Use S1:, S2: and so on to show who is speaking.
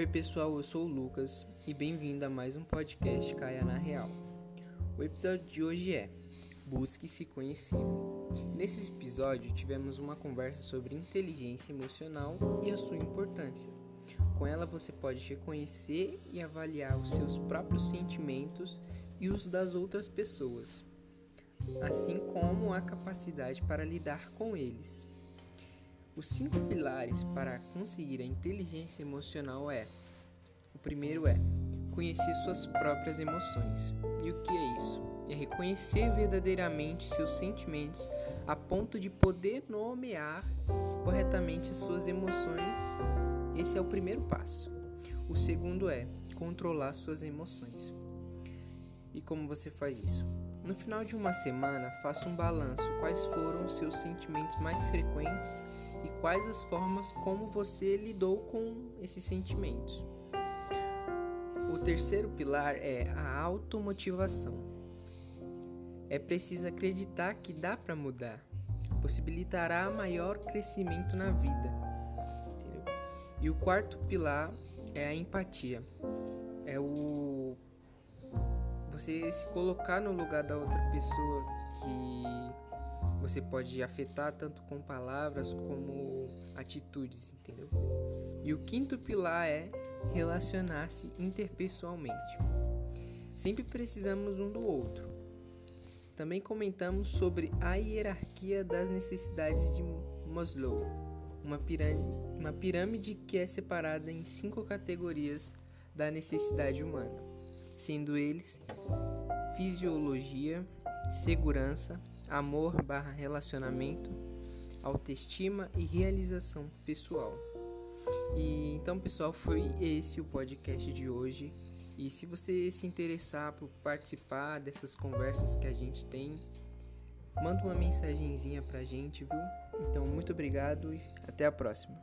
S1: Oi pessoal, eu sou o Lucas e bem-vindo a mais um podcast Caia na Real. O episódio de hoje é Busque se conhecer. Nesse episódio tivemos uma conversa sobre inteligência emocional e a sua importância. Com ela você pode reconhecer e avaliar os seus próprios sentimentos e os das outras pessoas, assim como a capacidade para lidar com eles. Os cinco pilares para conseguir a inteligência emocional é: o primeiro é conhecer suas próprias emoções. E o que é isso? É reconhecer verdadeiramente seus sentimentos a ponto de poder nomear corretamente as suas emoções. Esse é o primeiro passo. O segundo é controlar suas emoções. E como você faz isso? No final de uma semana, faça um balanço quais foram os seus sentimentos mais frequentes e quais as formas como você lidou com esses sentimentos. O terceiro pilar é a automotivação. É preciso acreditar que dá para mudar, possibilitará maior crescimento na vida. E o quarto pilar é a empatia. É o você se colocar no lugar da outra pessoa que você pode afetar tanto com palavras como atitudes, entendeu? E o quinto pilar é relacionar-se interpessoalmente. Sempre precisamos um do outro. Também comentamos sobre a hierarquia das necessidades de Maslow, uma pirâmide, uma pirâmide que é separada em cinco categorias da necessidade humana, sendo eles fisiologia, segurança, amor barra relacionamento, autoestima e realização pessoal. E então, pessoal, foi esse o podcast de hoje. E se você se interessar por participar dessas conversas que a gente tem, manda uma mensagenzinha pra gente, viu? Então, muito obrigado e até a próxima.